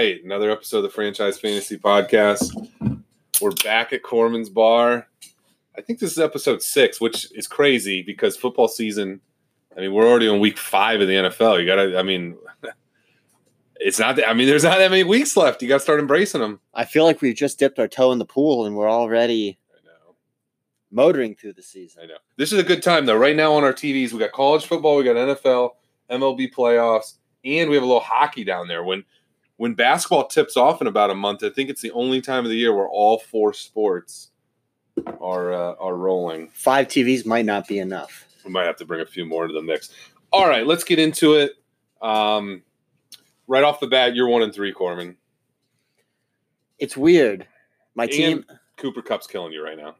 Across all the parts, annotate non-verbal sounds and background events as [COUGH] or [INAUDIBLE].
right, another episode of the Franchise Fantasy Podcast. We're back at Corman's Bar. I think this is episode six, which is crazy because football season. I mean, we're already on week five of the NFL. You gotta. I mean, [LAUGHS] it's not. That, I mean, there's not that many weeks left. You gotta start embracing them. I feel like we've just dipped our toe in the pool and we're already I know. motoring through the season. I know. This is a good time though. Right now on our TVs, we got college football, we got NFL, MLB playoffs, and we have a little hockey down there. When when basketball tips off in about a month, I think it's the only time of the year where all four sports are uh, are rolling. Five TVs might not be enough. We might have to bring a few more to the mix. All right, let's get into it. Um, right off the bat, you're one and three, Corman. It's weird. My team, Cooper Kupp's killing you right now.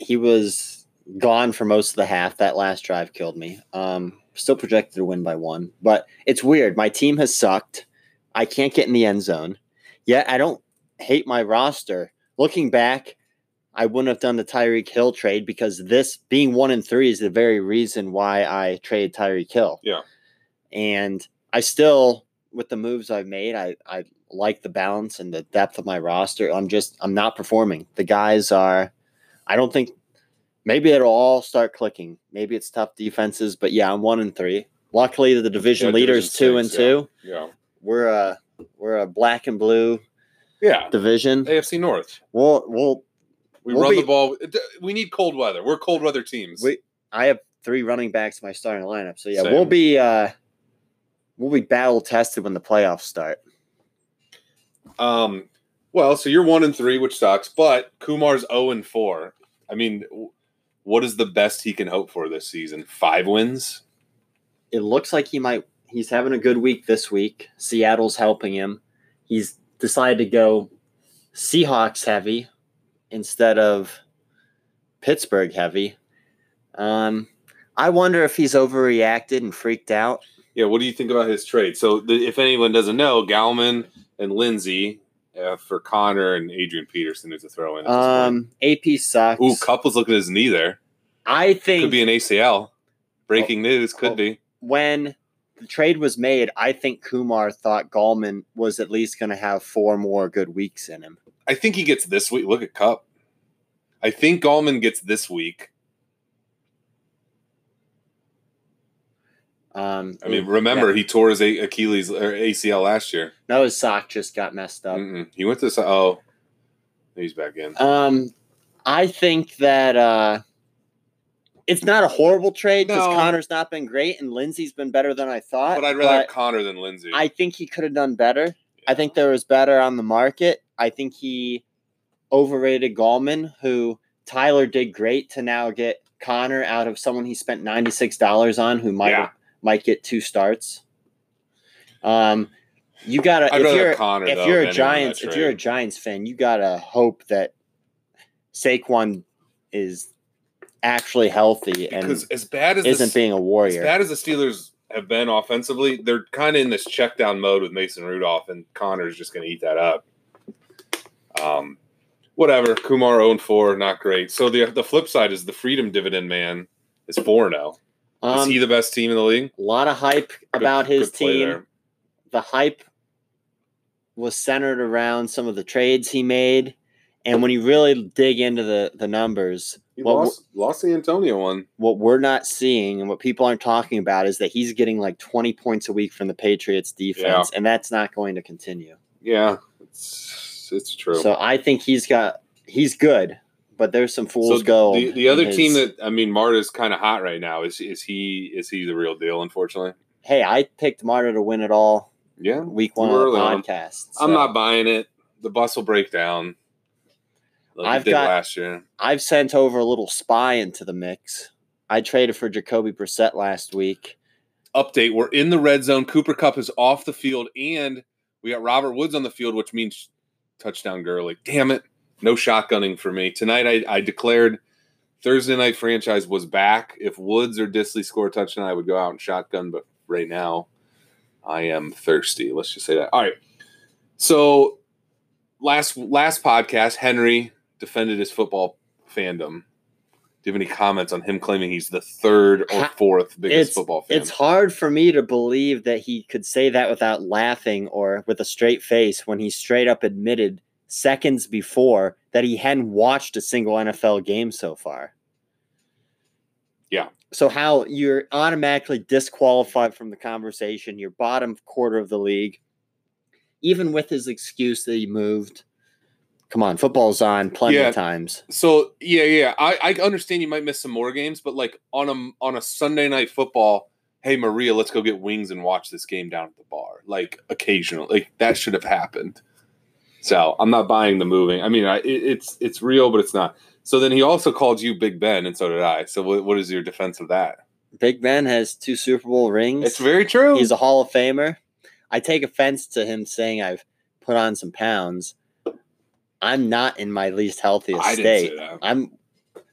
he was gone for most of the half. That last drive killed me. Um, still projected to win by one, but it's weird. My team has sucked. I can't get in the end zone. Yet I don't hate my roster. Looking back, I wouldn't have done the Tyreek Hill trade because this being one and three is the very reason why I traded Tyreek Hill. Yeah. And I still, with the moves I've made, I, I like the balance and the depth of my roster. I'm just, I'm not performing. The guys are, I don't think, maybe it'll all start clicking. Maybe it's tough defenses, but yeah, I'm one and three. Luckily, the division Yeah, leaders two six, and two. Yeah. We're a we're a black and blue Yeah. division. AFC North. We'll we'll We We'll run be- the ball. We need cold weather. We're cold weather teams. we I have three running backs in my starting lineup. So yeah, Same. we'll be uh we'll be battle tested when the playoffs start. Um, well, so you're one and three, which sucks. But Kumar's zero and four. I mean, what is the best he can hope for this season? Five wins. It looks like he might he's having a good week this week. Seattle's helping him. He's decided to go Seahawks heavy instead of Pittsburgh heavy. Um I wonder if he's overreacted and freaked out. Yeah. What do you think about his trade? So, the, if anyone doesn't know, Gallman and Lindsay uh, for Conner and Adrian Peterson is a throw in. Um AP sucks. Ooh, Kupp was looking at his knee there. I think Could be an ACL. Breaking news. Could oh. be. when the trade was made, I think Kumar thought Gallman was at least going to have four more good weeks in him. I think he gets this week. Look at Kupp. I think Gallman gets this week. Um, I mean, remember he tore his Achilles or ACL last year. no, his sock just got messed up. Mm-mm. He went to oh, he's back in. Um, I think that uh, it's not a horrible trade because No. Conner's not been great and Lindsay's been better than I thought. But I'd rather have Conner than Lindsay. I think he could have done better. I think there was better on the market. I think he overrated Gallman, who Tyler did great to now get Conner out of someone he spent ninety six dollars on, who might Yeah. might get two starts. Um, you gotta I'd if rather you're Conner. if though, you're a Giants if you're a. Giants fan, you gotta hope that Saquon is actually healthy and because as bad as isn't the, being a warrior. as bad as the Steelers have been offensively, they're kind of in this check down mode with Mason Rudolph, and Conner's just going to eat that up. Um, whatever. Kumar 0 4, not great. So the the flip side is the Freedom Dividend Man is 4 0. Is Um, he the best team in the league? a lot of hype Good- about his team. the hype was centered around some of the trades he made. And when you really dig into the, the numbers, He Well, lost, lost the Antonio one. what we're not seeing and what people aren't talking about is that he's getting like 20 points a week from the Patriots defense, and that's not going to continue. Yeah, it's it's true. So I think he's got he's good, but there's some fool's gold. The, the other in team that I mean, Marta's kind of hot right now. Is is he is he the real deal? Unfortunately, hey, I picked Marta to win it all yeah. week one of the podcast. I'm not buying it. The bus will break down. Like I've did got- last year. I've sent over a little spy into the mix. I traded for Jacoby Brissett last week. update. We're in the red zone. Cooper Kupp is off the field, and we got Robert Woods on the field, which means touchdown Gurley. Damn it. No shotgunning for me. Tonight I, I declared Thursday night franchise was back. If Woods or Disley score a touchdown, I would go out and shotgun, but right now I am thirsty. Let's just say that. All right. So last last podcast, Henry defended his football fandom. Do you have any comments on him claiming he's the third or fourth biggest It's football fan? it's hard for me to believe that he could say that without laughing or with a straight face when he straight up admitted seconds before that he hadn't watched a single NFL game so far. Yeah. So how you're automatically disqualified from the conversation, you're bottom quarter of the league. Even with his excuse that he moved. Come on, football's on plenty Yeah. of times. So yeah, yeah, I, I understand you might miss some more games, but like on a on a Sunday night football, hey Maria, let's go get wings and watch this game down at the bar. Like occasionally, like that should have happened. So I'm not buying the moving. I mean, I, it, it's it's real, but it's not. So then he also called you Big Ben, and so did I. So what, what is your defense of that? Big Ben has two Super Bowl rings. It's very true. He's a Hall of Famer. I take offense to him saying I've put on some pounds. I'm not in my least healthiest I state. I'm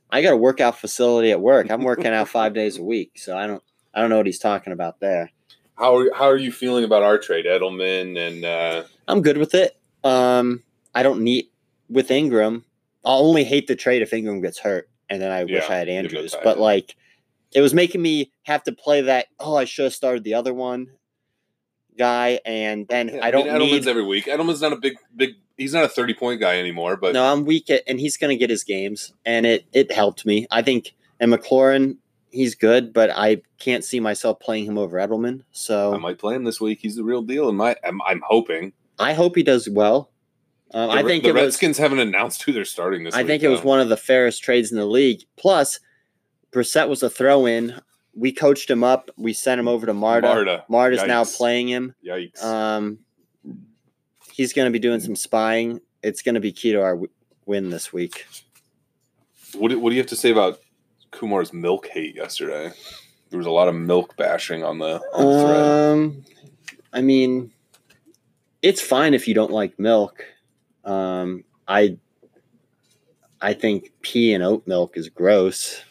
I got a workout facility at work. I'm working out five days a week, so I don't I don't know what he's talking about there. How are, how are you feeling about our trade, Edelman and uh, I'm good with it. Um, I don't need with Engram. I'll only hate the trade if Engram gets hurt, and then I wish I had give it a Andrews. But like, it was making me have to play that. Oh, I should have started the other one guy, and then Yeah, I don't mean, Edelman's need. every week. Edelman's not a big big. He's not a thirty point guy anymore, but no, I'm weak at, and he's going to get his games, and it it helped me. I think, and McLaurin, he's good, but I can't see myself playing him over Edelman. So I might play him this week. He's the real deal. And my, I'm, I'm hoping. I hope he does well. Um, The, I think the it was. Redskins haven't announced who they're starting this I week. think it was one of the fairest trades in the league. Plus, Brissett was a throw-in. We coached him up. We sent him over to Marta. Marta. Marta's now playing him. Yikes. Um, he's going to be doing some spying. It's going to be key to our w- win this week. what, do- what do you have to say about Kumar's milk hate yesterday? There was a lot of milk bashing on the, on the thread. Um, I mean, it's fine if you don't like milk. Um, I, I think pea and oat milk is gross.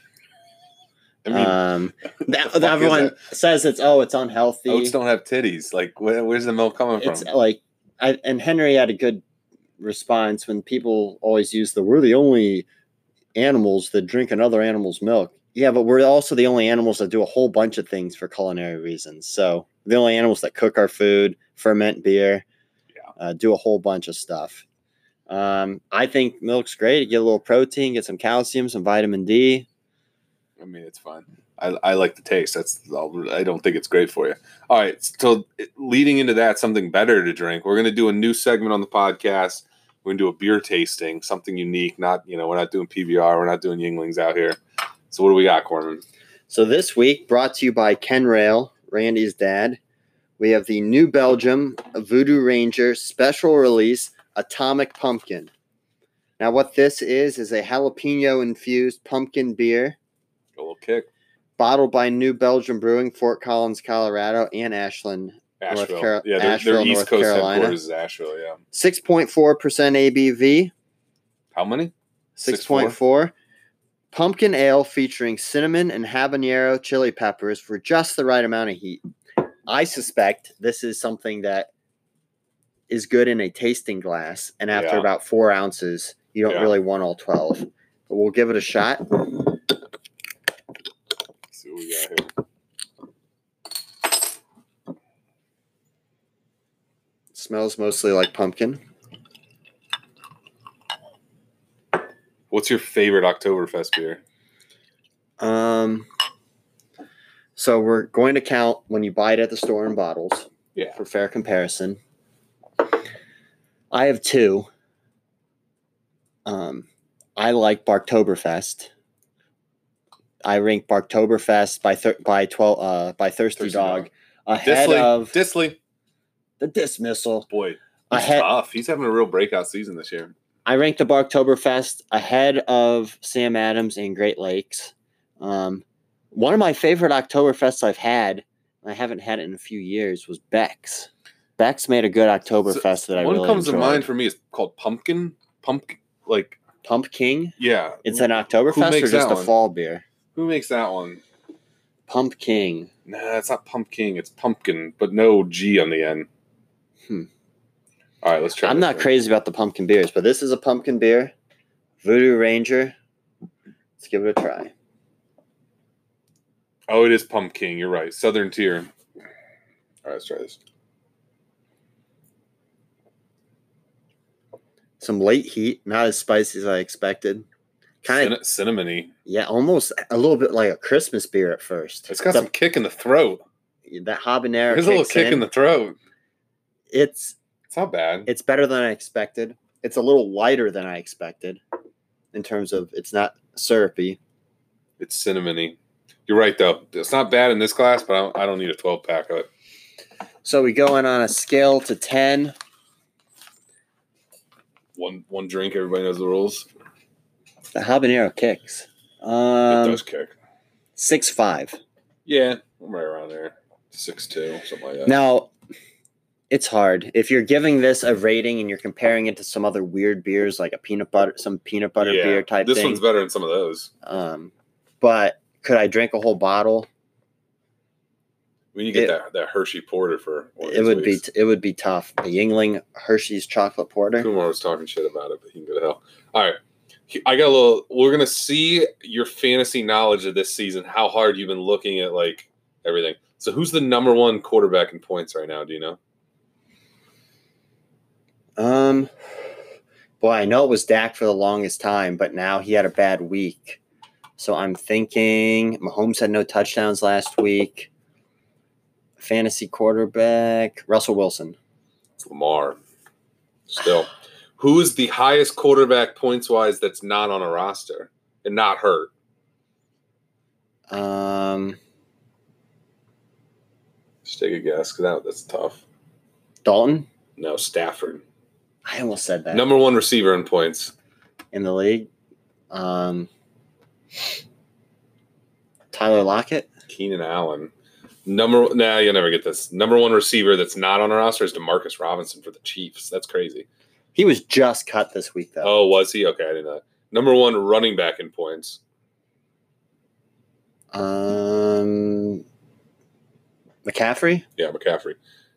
I mean, um, [LAUGHS] that, everyone that? says it's oh, it's unhealthy. oats don't have titties. Like, where, where's the milk coming it's from? like I, and henry had a good response when people always use the we're the only animals that drink another animal's milk. Yeah but we're also the only animals that do a whole bunch of things for culinary reasons. So the only animals that cook our food ferment beer Yeah. uh, do a whole bunch of stuff. Um, i think milk's great. You get a little protein get some calcium some vitamin d. I mean, it's fine. I, I like the taste. That's. I don't think it's great for you. All right. So leading into that, something better to drink. We're going to do a new segment on the podcast. We're going to do a beer tasting, something unique. Not you know, we're not doing PBR. We're not doing Yuenglings out here. So what do we got, Corman? So this week, brought to you by Ken Rail, Randy's dad, we have the New Belgium Voodoo Ranger special release Atomic Pumpkin. Now, what this is is a jalapeno infused pumpkin beer A little kick. Bottled by New Belgium Brewing, Fort Collins, Colorado, and Ashland. North Asheville. Caro- yeah, their, their East North Coast Carolina. headquarters is Asheville. Yeah. 6.4% ABV, How many? 6.4. Pumpkin ale featuring cinnamon and habanero chili peppers for just the right amount of heat. I suspect this is something that is good in a tasting glass, and after Yeah. about four ounces, you don't Yeah. really want all 12. But we'll give it a shot. What we got here. smells mostly like pumpkin. What's your favorite Oktoberfest beer? Um, so we're going to count when you buy it at the store in bottles. Yeah. for fair comparison. I have two. Um, I like Barktoberfest. I rank Barktoberfest by thir- by twelve uh, by Thirsty, Thirsty Dog, Dog. ahead Disley. of Disley. the Dismissal. Boy, he's Ahead, tough. He's having a real breakout season this year. I rank the Barktoberfest ahead of Sam Adams and Great Lakes. Um, one of my favorite Oktoberfests I've had. I haven't had it in a few years was Beck's. Beck's made a good Oktoberfest that I One really comes to mind for me is called pumpkin. Pumpkin, like Pump King. yeah. It's an Oktoberfest or just a one? fall beer. Who makes that one? Pump King. Nah, it's not pumpkin. It's pumpkin, but no G on the end. Hmm. All right, let's try. I'm not one. crazy about the pumpkin beers, but this is a pumpkin beer. Voodoo Ranger. Let's give it a try. Oh, it is pumpkin. You're right. Southern tier. All right, let's try this. Some late heat, not as spicy as I expected. Kind of, Cin- cinnamony. yeah, almost a little bit like a Christmas beer at first. It's got The- some kick in the throat. that habanero. There's a little kick in the throat. It's It's not bad. it's better than I expected. It's a little lighter than I expected in terms of it's not syrupy. It's cinnamony. You're right though. It's not bad in this class, but I don't, I don't need a 12 pack of it. So we going on a scale to ten. One one drink. Everybody knows the rules. The habanero kicks. it Um, does kick. six five. Yeah, I'm right around there. Six two, something like that. Now, it's hard if you're giving this a rating and you're comparing it to some other weird beers like a peanut butter, some peanut butter Yeah, beer type This thing. one's better than some of those. Um, but could I drink a whole bottle? We need to get It- that, that Hershey Porter for. It would be weeks. it would be tough. The Yuengling Hershey's chocolate porter. Kumar was talking shit about it, but he can go to hell. All right. I got a little. We're gonna see your fantasy knowledge of this season. How hard you've been looking at like everything. So, who's the number one quarterback in points right now? Do you know? Um, boy, I know it was Dak for the longest time, but now he had a bad week. So I'm thinking Mahomes had no touchdowns last week. Fantasy quarterback Russell Wilson. It's Lamar. Still, who is the highest quarterback points wise that's not on a roster and not hurt? Um, Just take a guess, because that, that's tough. Dalton. No, Stafford. I almost said that Number one receiver in points. in the league. Um, Tyler Lockett. Keenan Allen. Number nah, you'll never get this. Number one receiver that's not on a roster is Demarcus Robinson for the Chiefs. That's crazy. He was just cut this week though. Oh, was he? Okay, I didn't know. Number one running back in points. Um, McCaffrey Yeah, McCaffrey.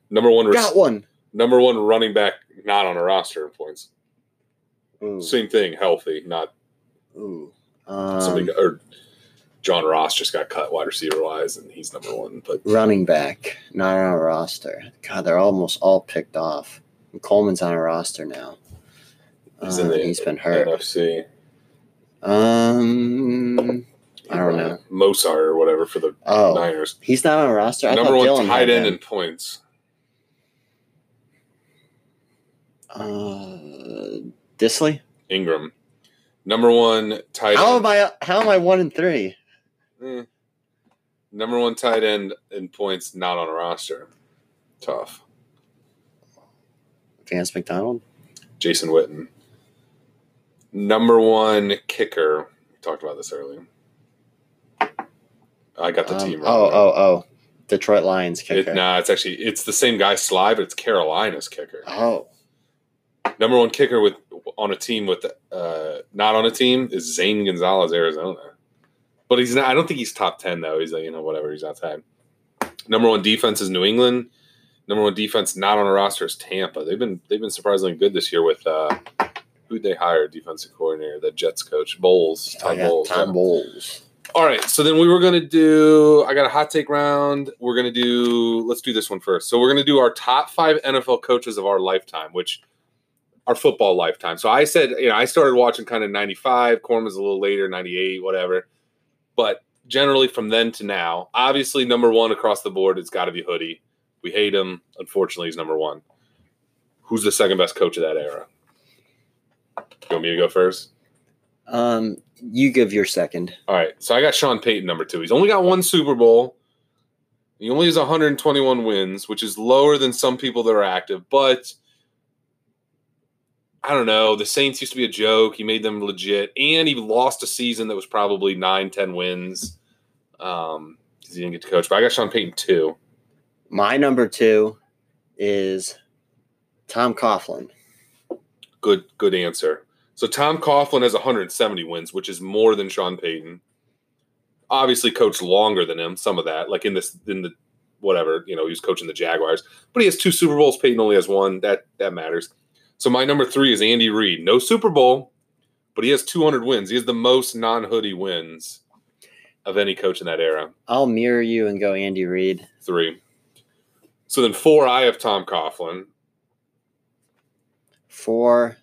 Number one. Rec- got one. number one running back not on a roster in points. Ooh, Same thing, healthy, not ooh. Um, somebody or John Ross just got cut wide receiver wise, and he's number one. But running back, not on a roster. God, they're almost all picked off. Coleman's on a roster now. he's in the he's been hurt. NFC. Um, I don't know. Mosar or whatever for the Oh, Niners. he's not on a roster. I Number one Dylan tight end in points. Uh, Disley. Engram. Number one tight How end. am I? How am I one and three? Eh. Number one tight end in points, not on a roster. Tough. Vance McDonald. Jason Witten. Number one kicker. We talked about this earlier. I got the Um, team oh, wrong. oh, oh. Detroit Lions It, kicker. nah, it's actually it's the same guy, Slye, but it's Carolina's kicker. oh, Number one kicker with on a team with uh, not on a team is Zane Gonzalez, Arizona. But he's not. I don't think he's top ten though. He's like you know whatever. He's outside. Number one defense is New England. Number one defense not on a roster is Tampa. They've been they've been surprisingly good this year with uh, who they hired defensive coordinator, the Jets coach Bowles. I Tom Bowles. Tom. Bowles. All right, so then we were gonna do. I got a hot take round. We're gonna do. Let's do this one first. So we're gonna do our top five NFL coaches of our lifetime, which our football lifetime. So I said, you know, I started watching kind of '95. Corman's a little later, '98, whatever. But generally, from then to now, obviously, number one across the board, it's got to be Hoodie. We hate him. Unfortunately, he's number one. Who's the second best coach of that era? You want me to go first? Um, you give your second. All right. So I got Sean Payton number two. He's only got one Super Bowl. He only has 121 wins, which is lower than some people that are active. But I don't know. The Saints used to be a joke. He made them legit. And he lost a season that was probably nine, 10 wins. Um, because he didn't get to coach. But I got Sean Payton two. My number two is Tom Coughlin. Good, good answer. So Tom Coughlin has 170 wins, which is more than Sean Payton. Obviously, coached longer than him. Some of that, like in this, in the whatever, you know, he was coaching the Jaguars, but he has two Super Bowls. Peyton only has one. That that matters. So my number three is Andy Reid. No Super Bowl, but he has 200 wins. He has the most non-hoodie wins of any coach in that era. I'll mirror you and go Andy Reid. Three. So then four, I have Tom Coughlin. Four,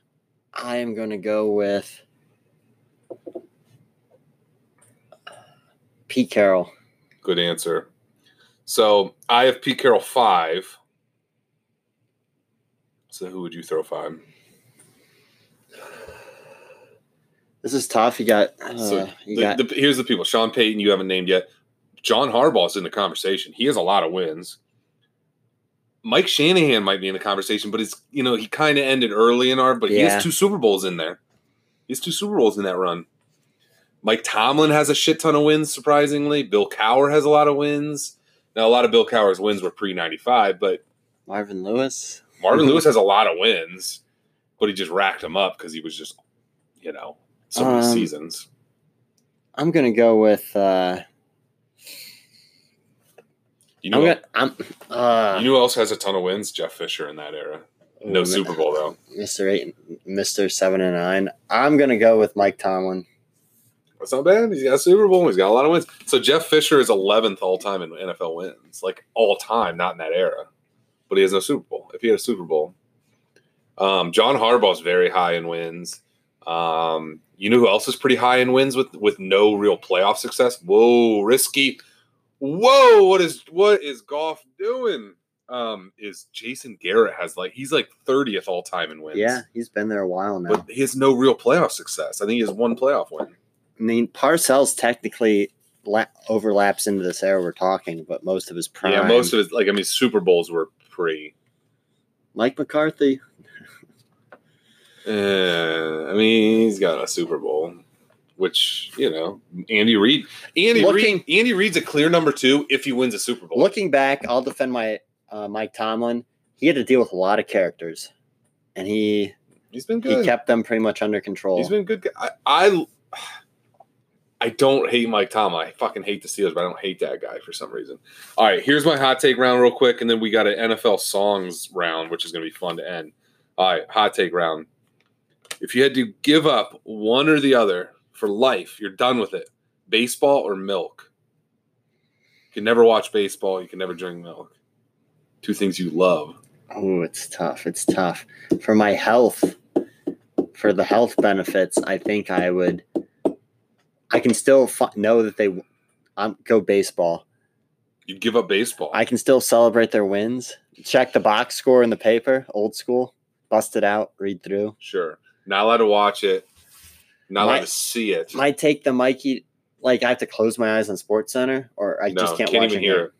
I am going to go with Pete Carroll. Good answer. So I have Pete Carroll five. So who would you throw five? This is tough. You got, uh, So you the- got the- here's the people: Sean Payton, you haven't named yet. John Harbaugh's in the conversation. He has a lot of wins. Mike Shanahan might be in the conversation, but it's you know he kind of ended early in our, but he has two Super Bowls in there. He has two Super Bowls in that run. Mike Tomlin has a shit ton of wins, surprisingly. Bill Cowher has a lot of wins. Now a lot of Bill Cowher's wins were pre ninety five, but Marvin Lewis. Marvin [LAUGHS] Lewis has a lot of wins, but he just racked them up because he was just, you know, so many Um, seasons. I'm going to go with. Uh, You know, I'm gonna, I'm, uh, You know who else has a ton of wins? Jeff Fisher in that era. No ooh, Super Bowl though. Mr. Eight, Mr. Seven and Nine. I'm to go with Mike Tomlin. That's not bad. He's got a Super Bowl. He's got a lot of wins. So Jeff Fisher is 11th all time in NFL wins, like all time, not in that era. But he has no Super Bowl. If he had a Super Bowl, um, John Harbaugh's very high in wins. Um, you know who else is pretty high in wins with with no real playoff success? Whoa, risky. Whoa, what is what is golf doing? Um, is Jason Garrett has like he's like 30th all time in wins. Yeah, he's been there a while now. but he has no real playoff success. I think he has one playoff win. I mean, Parcells technically la- overlaps into this era we're talking, but most of his prime. Yeah, most of his like I mean Super Bowls were pre. Mike McCarthy. Uh, I mean he's got a Super Bowl, which you know Andy Reid. Andy Looking- Reid. Andy Reid's a clear number two if he wins a Super Bowl. Looking back, I'll defend my uh, Mike Tomlin. He had to deal with a lot of characters, and he he's been good. he kept them pretty much under control. He's been good. I, I I don't hate Mike Tomlin. I fucking hate the Steelers, but I don't hate that guy for some reason. All right, here's my hot take round real quick, and then we got an NFL songs round, which is going to be fun to end. All right, hot take round. If you had to give up one or the other for life, you're done with it. Baseball or milk? You can never watch baseball. You can never drink milk. Two things you love. Oh, it's tough. It's tough for my health. For the health benefits, I think I would. I can still fi- know that they um, go baseball. You'd give up baseball. I can still celebrate their wins. Check the box score in the paper, old school. Bust it out, read through. sure. Not allowed to watch it. Not allowed to see it. Might take the Mikey. Like I have to close my eyes on Sports Center, or I no, just can't, can't watch even hear it.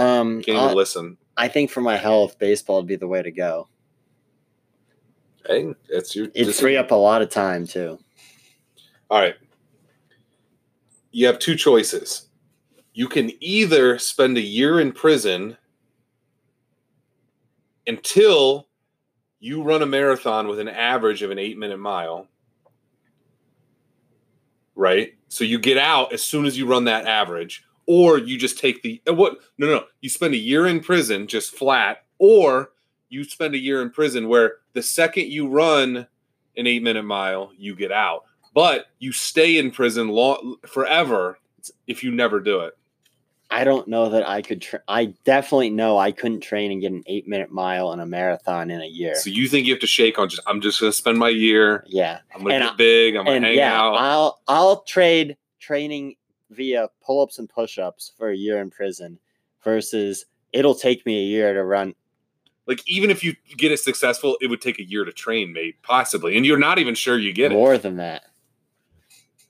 Um, Can't I'll- even listen. I think for my health, baseball would be the way to go. Hey, that's your. It'd free up a lot of time too. All right. You have two choices. You can either spend a year in prison until you run a marathon with an average of an eight minute mile. Right? So you get out as soon as you run that average, or you just take the uh, what? No, no, no. You spend a year in prison just flat, or you spend a year in prison where the second you run an eight minute mile, you get out. But you stay in prison long forever if you never do it. I don't know that I could. Tra- I definitely know I couldn't train and get an eight minute mile in a marathon in a year. So you think you have to shake on just I'm just gonna spend my year, yeah, I'm gonna And get big, I'm gonna and hang yeah, out. I'll I'll trade training via pull ups and push ups for a year in prison versus it'll take me a year to run. like even if you get it successful, it would take a year to train, maybe possibly. And you're not even sure you get it. more than that.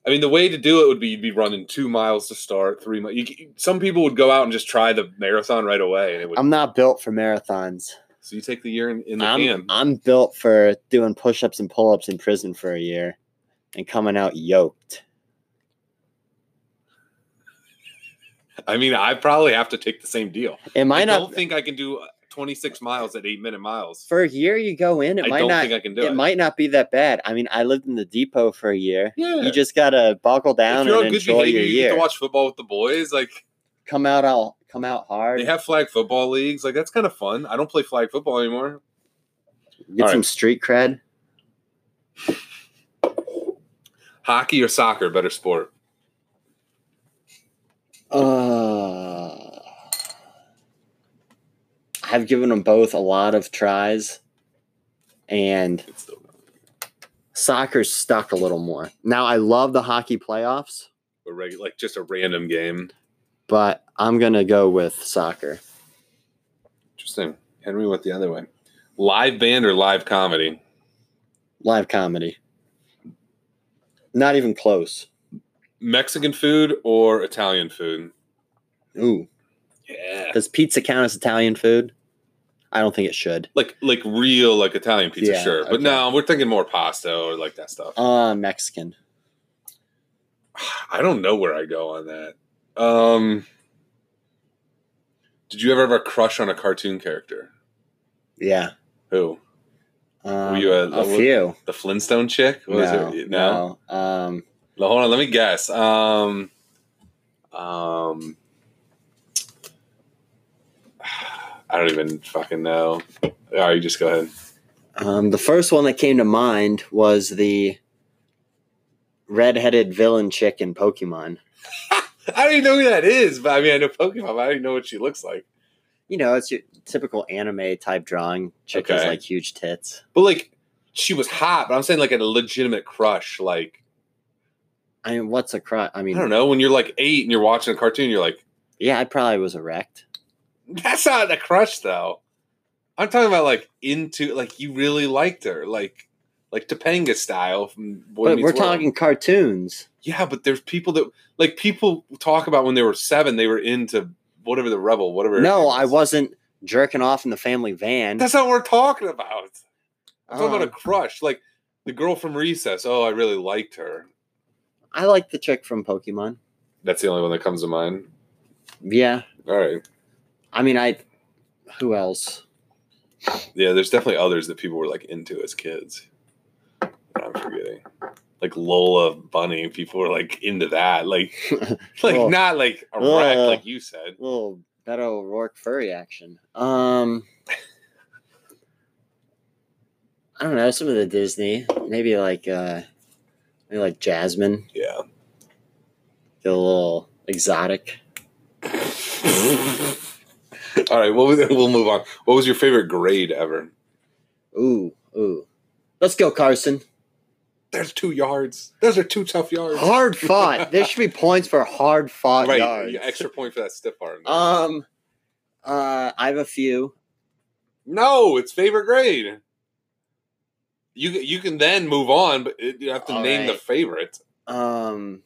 I mean, the way to do it would be you'd be running two miles to start, three miles. You, some people would go out and just try the marathon right away, and it would. I'm not built for marathons. so you take the year in, in the I'm, can. I'm built for doing push ups and pull ups in prison for a year and coming out yoked. I mean, I probably have to take the same deal. It might I not. don't think I can do 26 miles at eight minute miles. for a year you go in, it I might don't not. think I can do it, it. might not be that bad. I mean, I lived in the depot for a year. Yeah. You just gotta buckle down if you're and good enjoy behavior, your you get year. to watch football with the boys. Like come out all come out hard. they have flag football leagues. Like that's kind of fun. I don't play flag football anymore. get all some right. street cred. Hockey or soccer, better sport. Uh, I've given them both a lot of tries, and soccer's stuck a little more. Now I love the hockey playoffs, regular, like just a random game. but I'm gonna go with soccer. Interesting. Henry went the other way. Live band or live comedy? Live comedy. Not even close. Mexican food or Italian food? Ooh. Yeah. Does pizza count as Italian food? I don't think it should. Like like real like Italian pizza, Yeah, sure. But okay. no, we're thinking more pasta or like that stuff. Uh Mexican. I don't know where I go on that. Um Did you ever have a crush on a cartoon character? Yeah. Who? Um, you a- a, few. The Flintstone chick? What was no, it? no. Um, No, hold on, let me guess. Um, um, I don't even fucking know. All right, you just go ahead. um, the first one that came to mind was the redheaded villain chick in Pokemon. [LAUGHS] I don't even know who that is, but I mean, I know Pokemon, but I don't even know what she looks like. You know, it's your typical anime type drawing. Chick has like huge tits. But like, she was hot, but I'm saying like a legitimate crush. Like, I mean, what's a crush? I mean, I don't know, when you're like eight and you're watching a cartoon, you're like, yeah, I probably was erect. That's not a crush though. I'm talking about like into like you really liked her, like like Topanga style from Boy but Meets we're World. talking cartoons. Yeah, but there's people that like people talk about when they were seven, they were into whatever the rebel, whatever. No, name I wasn't jerking off in the family van. That's not what we're talking about. I'm talking about a Um, crush, like the girl from Recess. Oh, I really liked her. I like the chick from Pokemon. That's the only one that comes to mind. Yeah, All right. I mean, I. Who else? Yeah, there's definitely others that people were like into as kids. I'm forgetting. Like Lola Bunny, people were like into that. Like [LAUGHS] like Well, not like a wreck, uh, like you said. little Beto O'Rourke furry action. Um, I don't know some of the Disney, maybe like uh, maybe like Jasmine, Yeah. get a little exotic. [LAUGHS] All right, what was, [LAUGHS] we'll move on. What was your favorite grade ever? Ooh, ooh. Let's go, Carson. There's two yards. Those are two tough yards. Hard [LAUGHS] fought. there should be points for hard fought right, yards. yeah, extra point for that stiff arm. Um, uh, I have a few. no, it's favorite grade. You you can then move on, but you have to All name the favorite. Um,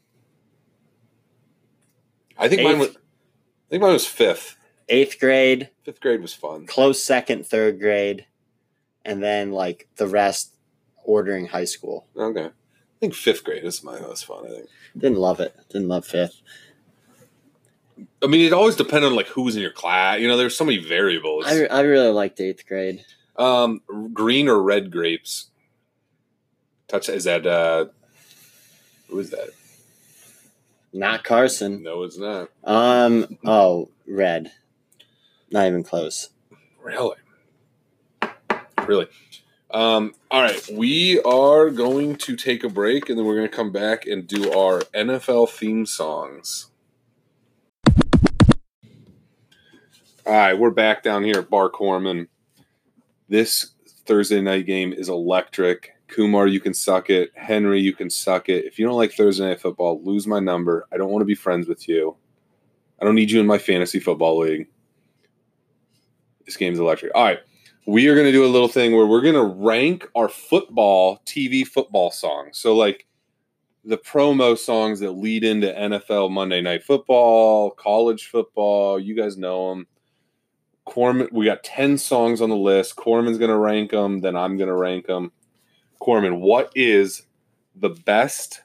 I think mine was. I think mine was fifth. Eighth grade, Fifth grade was fun. close second, third grade, and then like the rest ordering high school. Okay. I think fifth grade is my most fun. I think. Didn't love it. Didn't love fifth. I mean, it always depended on like who was in your class. You know, there's so many variables. I, I really liked eighth grade. um, green or red grapes. Touch is that? uh Who is that? Not Carson. No, it's not. Um. Oh, red. Not even close. Really? Really? Um, all right. We are going to take a break and then we're going to come back and do our NFL theme songs. All right. We're back down here at Bar Corman. This Thursday night game is electric. Kumar, you can suck it. Henry, you can suck it. If you don't like Thursday night football, lose my number. I don't want to be friends with you. I don't need you in my fantasy football league. This game's electric. All right. We are going to do a little thing where we're going to rank our football TV football songs. So, like the promo songs that lead into NFL Monday Night Football, college football. You guys know them. Corman, we got 10 songs on the list. Corman's going to rank them. Then I'm going to rank them. Corman, what is the best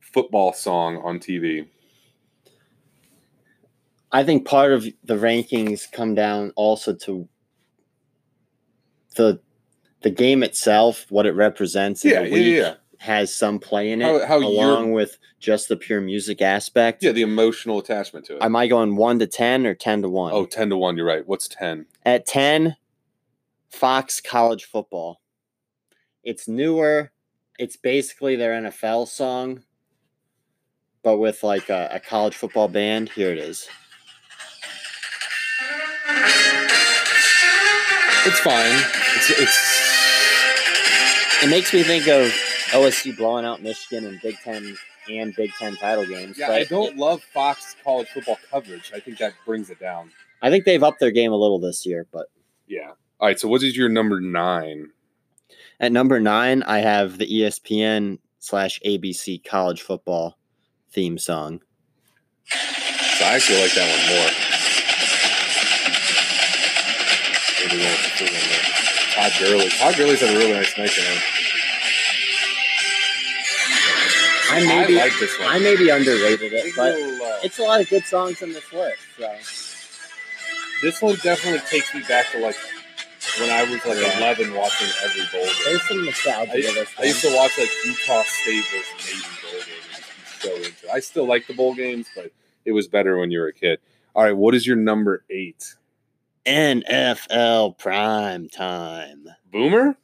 football song on TV? I think part of the rankings come down also to the the game itself, what it represents. in Yeah, the yeah, week yeah. Has some play in it, How- how along with just the pure music aspect. Yeah, the emotional attachment to it. Am I going one to ten or ten to one? oh, 10 to 1, you're right. What's 10? At 10, Fox College Football. It's newer. It's basically their NFL song, but with like a, a college football band. Here it is. It's fine. It's it's It makes me think of OSU blowing out Michigan in Big Ten and Big Ten title games. yeah, but I don't love Fox college football coverage. I think that brings it down. I think they've upped their game a little this year, but Yeah. All right, so what is your number 9? at number nine, I have the ESPN slash ABC college football theme song. So I actually like that one more. One with the full. Todd Gurley. Todd Gurley's had a really nice night tonight. I maybe like this one. I maybe underrated it, but it's a lot of good songs on this list. So This one definitely takes me back to like when I was like Yeah. 11 watching every bowl game. there's some nostalgia I, to this I used to watch like Utah State versus Navy bowl game and just be so into it. I still like the bowl games, but it was better when you were a kid. All right, what is your number eight? NFL prime time. Boomer?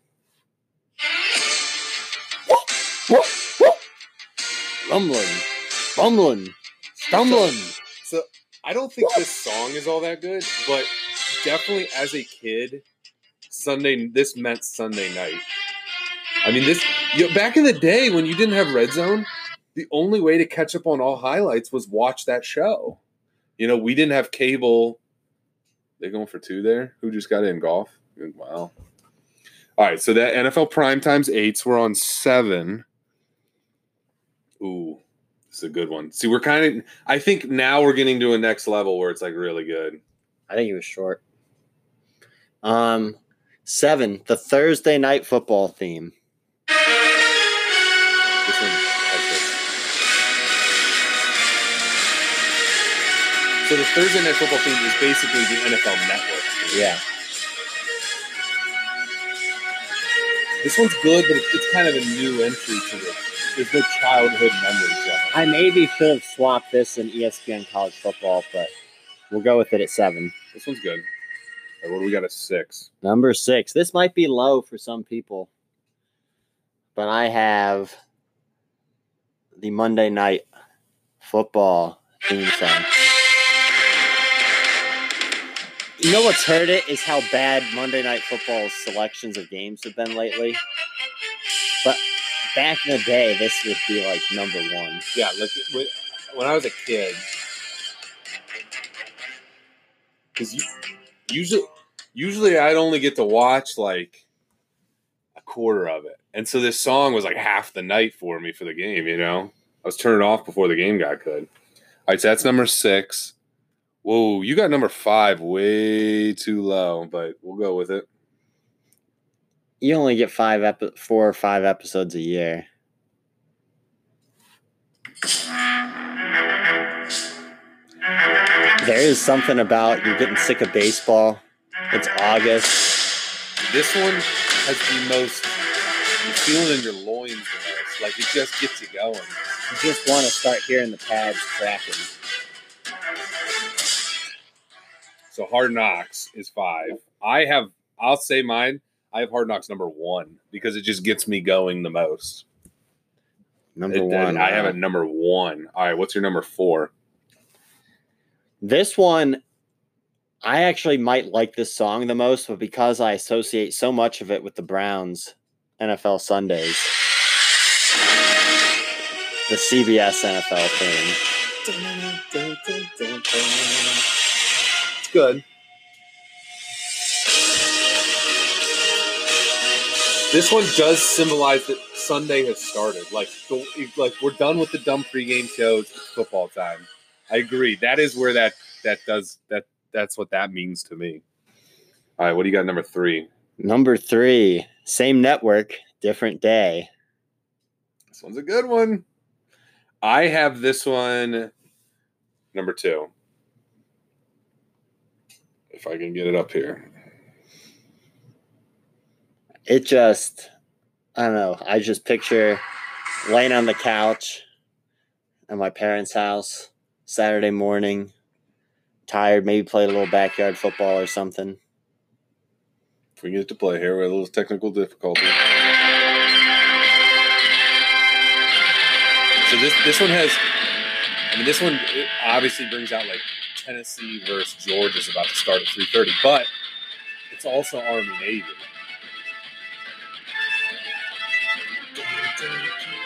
Rumbling, bumbling, stumbling. So I don't think this song is all that good, but definitely as a kid, Sunday this meant Sunday night. I mean, this you know, back in the day when you didn't have Red Zone, the only way to catch up on all highlights was watch that show. You know, we didn't have cable. They going for two there? Who just got in golf? Wow. All right, so that NFL prime times eights. We're on seven. Ooh, this is a good one. See, we're kind of. I think now we're getting to a next level where it's like really good. I think he was short. Um, seven. The Thursday night football theme. So the Thursday night football theme is basically the NFL Network. Yeah. This one's good, but it's, it's kind of a new entry to it. There's no childhood memories it. I maybe should have swapped this in ESPN college football, but we'll go with it at seven. This one's good. Right, what do we got? A six. Number six. This might be low for some people, but I have the Monday night football theme song. You know what's hurt it is how bad Monday night football's selections of games have been lately. But back in the day, this would be like number one. Yeah, look, when- I was a kid, because usually, usually I'd only get to watch like a quarter of it, and so this song was like half the night for me for the game. You know, I was turning off before the game got good. All right, so that's number six. Whoa, you got number five way too low, but we'll go with it. You only get five epi- four or five episodes a year. There is something about you're getting sick of baseball. It's August. This one has the most. You feel it in your loins the most. Like it just gets you going. You just want to start hearing the pads cracking. So Hard Knocks is five. I have. I'll say mine. I have Hard Knocks number one because it just gets me going the most. Number It- one. I have wow. it number one. All right, what's your number four? This one, I actually might like this song the most, but because I associate so much of it with the Browns NFL Sundays, the CBS NFL thing. It's good. This one does symbolize that Sunday has started. Like, like we're done with the dumb pregame shows. It's football time. I agree. That is where that that does that. That's what that means to me. All right, what do you got? Number three. Number three, same network, different day. This one's a good one. I have this one number two. If I can get it up here. It just, I don't know. I just picture laying on the couch at my parents' house Saturday morning, tired, maybe played a little backyard football or something. If we get to play here, we have a little technical difficulty. So this this one has, I mean, this one obviously brings out like Tennessee versus Georgia is about to start at three thirty, but it's also Army Navy.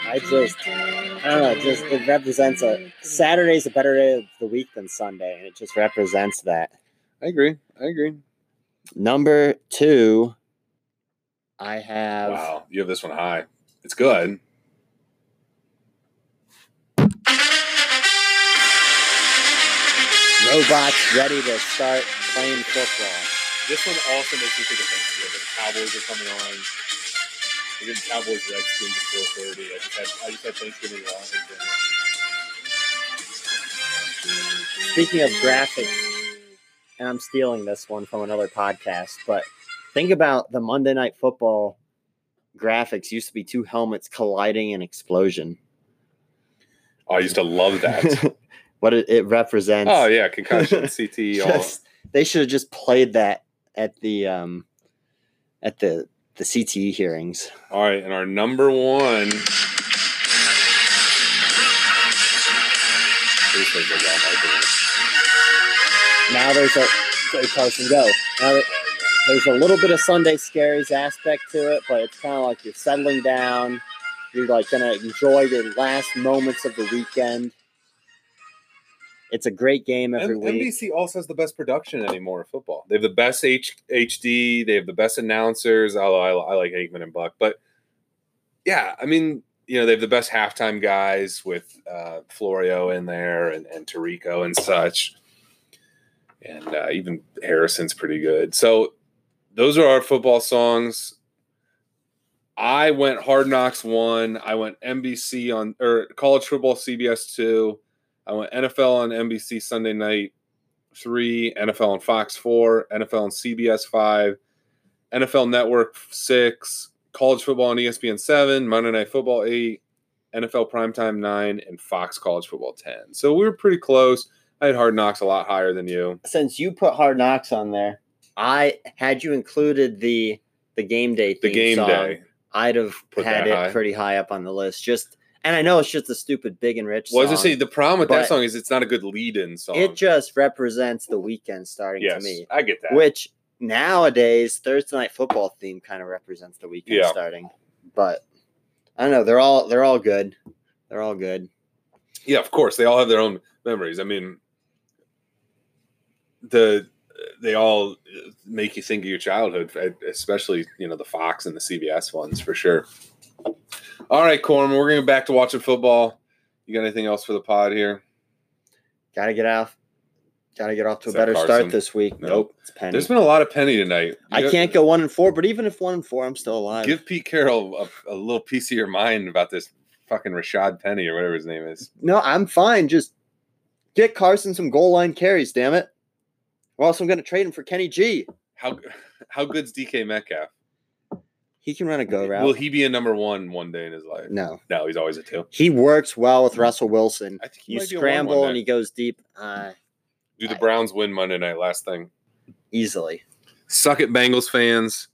I just, I don't know, just it represents a Saturday's a better day of the week than Sunday, and it just represents that. I agree. I agree. Number two, I have Wow, you have this one high. It's good. Robots ready to start playing football. This one also makes me think of Thanksgiving. The Cowboys are coming on. We're getting Cowboys Redskins at four thirty. I just had I just had Thanksgiving long and dinner. Speaking of graphics, and I'm stealing this one from another podcast, but think about the Monday Night Football graphics used to be two helmets colliding in explosion. Oh, I used to love that. [LAUGHS] what it, it represents. oh yeah, concussion, [LAUGHS] CT, all. Just- they should have just played that at the um at the the CTE hearings. All right, and our number one. This was a long argument. Now there's a Carson go. Now there's a little bit of Sunday scaries aspect to it, but it's kind of like you're settling down. You're like gonna enjoy your last moments of the weekend. It's a great game every M- week. NBC also has the best production anymore of football. They have the best H- HD. They have the best announcers. Although I, I like Aikman and Buck, but yeah, I mean, you know, they have the best halftime guys with uh, Florio in there and, and Tirico and such, and uh, even Harrison's pretty good. So those are our football songs. I went Hard Knocks one. I went NBC on or College Football CBS two. I went NFL on NBC Sunday night three, NFL on Fox four, NFL on CBS five, NFL Network six, college football on ESPN seven, Monday Night Football eight, NFL Primetime nine, and Fox College Football ten. So we were pretty close. I had Hard Knocks a lot higher than you. Since you put Hard Knocks on there, I had you included the the game day The game song, day I'd have Put had it high. pretty high up on the list. Just and I know it's just a stupid big and rich. Well, I was song. gonna say the problem with that song is it's not a good lead-in song. It just represents the weekend starting yes, to me. I get that. Which nowadays Thursday night football theme kind of represents the weekend Yeah. starting. But I don't know. They're all they're all good. They're all good. Yeah, of course, they all have their own memories. I mean, the they all uh, make you think of your childhood, especially you know the Fox and the CBS ones for sure. All right, Corm, we're gonna back to watching football. You got anything else for the pod here? Gotta get off. Gotta get off to Is a better Carson? start this week. Nope. Nope. It's Penny. There's been a lot of penny tonight. I You can't go one and four, but even if one and four, I'm still alive. give Pete Carroll a, a little piece of your mind about this fucking Rashaad Penny or whatever his name is. no, I'm fine. Just get Carson some goal line carries, damn it. Or else I'm gonna trade him for Kenny G. How how good's DK Metcalf? He can run a go route. Will he be a number one one day in his life? no. No, he's always a two. He works well with Russell Wilson. I think he You a one scramble one and he goes deep uh, Do the I- Browns win Monday night? Last thing. easily. Suck it, Bengals fans.